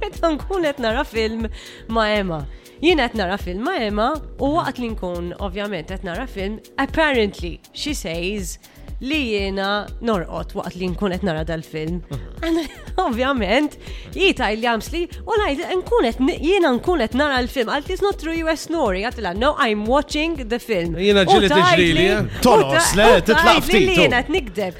Meta nkun qed nara film ma' Emma. Jien qed nara film ma' Emma u waqt li nkun ovvjament qed nara film, apparently she says li jiena norqot waqt li nkun qed nara dal-film. Mhm. Ovvjament, jita li għamsli, u lajt, nkun qed jiena nkun qed nara l-film, għalt it's not true you are snoring, għatila, no, I'm watching the film. Jiena ġili tiġli li, eh? tonos, le, titlaq ftit. Jiena qed nikdeb.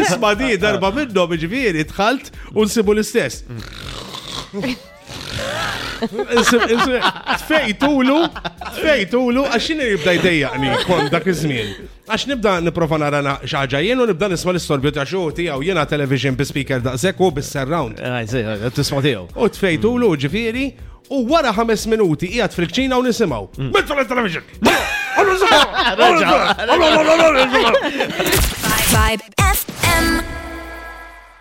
Isma di, darba minnhom ġifieri dħalt u nsibu l-istess. Tfejtulu, tfejtulu, għax jien jibda jdejjaqni kon dak iż-żmien. Għax nibda niprofa nara xaġa jien u nibda nisma l-istorbju ta' xogħol tiegħu jiena television bi speaker daqshekk u bis-surround. Tisma' tiegħu. U tfejtulu ġifieri U wara ħames minuti qiegħed fil-kċina u nisimgħu. Mitfa l-television! Vibe FM.